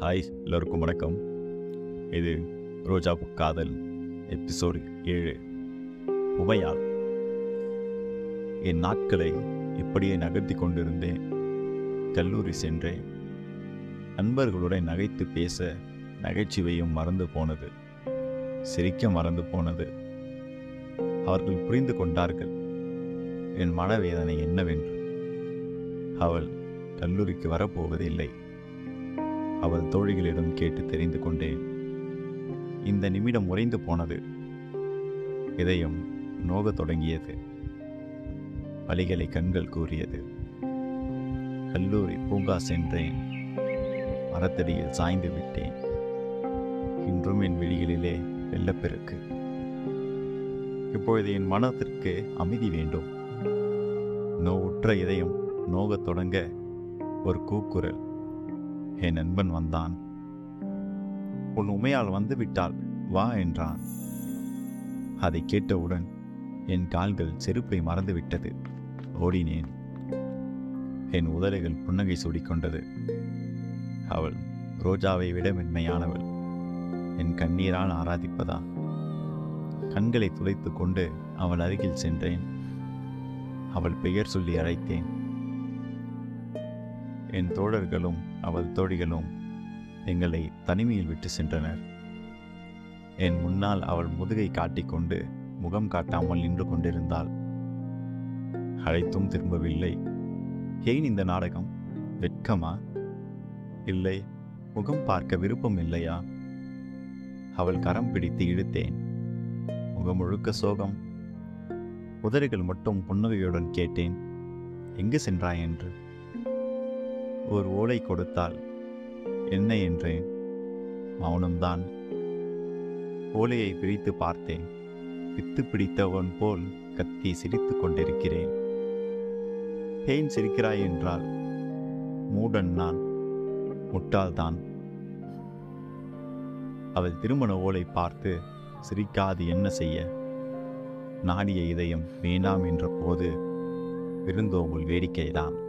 Hi எல்லோருக்கும் வணக்கம். இது ரோஜா காதல் எபிசோடு ஏழு. உமையால். என் நாட்களை இப்படியே நகர்த்தி கொண்டிருந்தேன். கல்லூரி சென்றேன். நண்பர்களுடன் நகைத்து பேச நகைச்சுவையும் மறந்து போனது. சிரிக்க மறந்து போனது. அவர்கள் புரிந்து கொண்டார்கள். என் மனவேதனை என்னவென்று. அவள் கல்லூரிக்கு வரப்போவதில்லை. அவள் தோழிகளிடம் கேட்டு தெரிந்து கொண்டேன். இந்த நிமிடம் உறைந்து போனது. இதயம் நோகத் தொடங்கியது. வழிகளை கண்கள் கூறியது. கல்லூரி பூங்கா சென்றேன். மரத்தடியில் சாய்ந்து விட்டேன். இன்றும் என் விழிகளிலே வெள்ளப்பெருக்கு. இப்பொழுது என் மனத்திற்கு அமைதி வேண்டும். நோவுற்ற இதயம் நோகத் தொடங்க ஒரு கூக்குரல். என் நண்பன் வந்தான். உன் உமையால் வந்து விட்டாள் வா என்றான். அதை கேட்டவுடன் என் கால்கள் செருப்பை மறந்துவிட்டது. ஓடினேன். என் உதடுகள் புன்னகை சூடிக்கொண்டது. அவள் ரோஜாவை விட மென்மையானவள். என் கண்ணீரால் ஆராதிப்பதா? கண்களை துளைத்து கொண்டு அவள் அருகில் சென்றேன். அவள் பெயர் சொல்லி அழைத்தேன். என் தோழர்களும் அவள் தோழிகளும் எங்களை தனிமையில் விட்டு சென்றனர். என் முன்னால் அவள் முதுகை காட்டிக்கொண்டு முகம் காட்டாமல் நின்று கொண்டிருந்தாள். அழைத்தும் திரும்பவில்லை. ஏன் இந்த நாடகம்? வெட்கமா? இல்லை முகம் பார்க்க விருப்பம் இல்லையா? அவள் கரம் பிடித்து இழுத்தேன். முகம் முழுக்க சோகம். உதடுகள் மட்டும் புன்னகையுடன் கேட்டேன். எங்கு சென்றாய் என்று? ஒரு ஓலை கொடுத்தால் என்ன என்றேன்? மௌனம்தான். ஓலையை பிரித்து பார்த்தேன். பித்து பிடித்தவன் போல் கத்தி சிரித்துக் கொண்டிருக்கிறேன். ஏன் சிரிக்கிறாய் என்றால் மூடன் நான் முட்டாள்தான். அவள் திருமண ஓலை பார்த்து சிரிக்காது என்ன செய்ய? நாடிய இதயம் வேண்டாம் என்ற போது விருந்தோம்பல் வேடிக்கைதான்.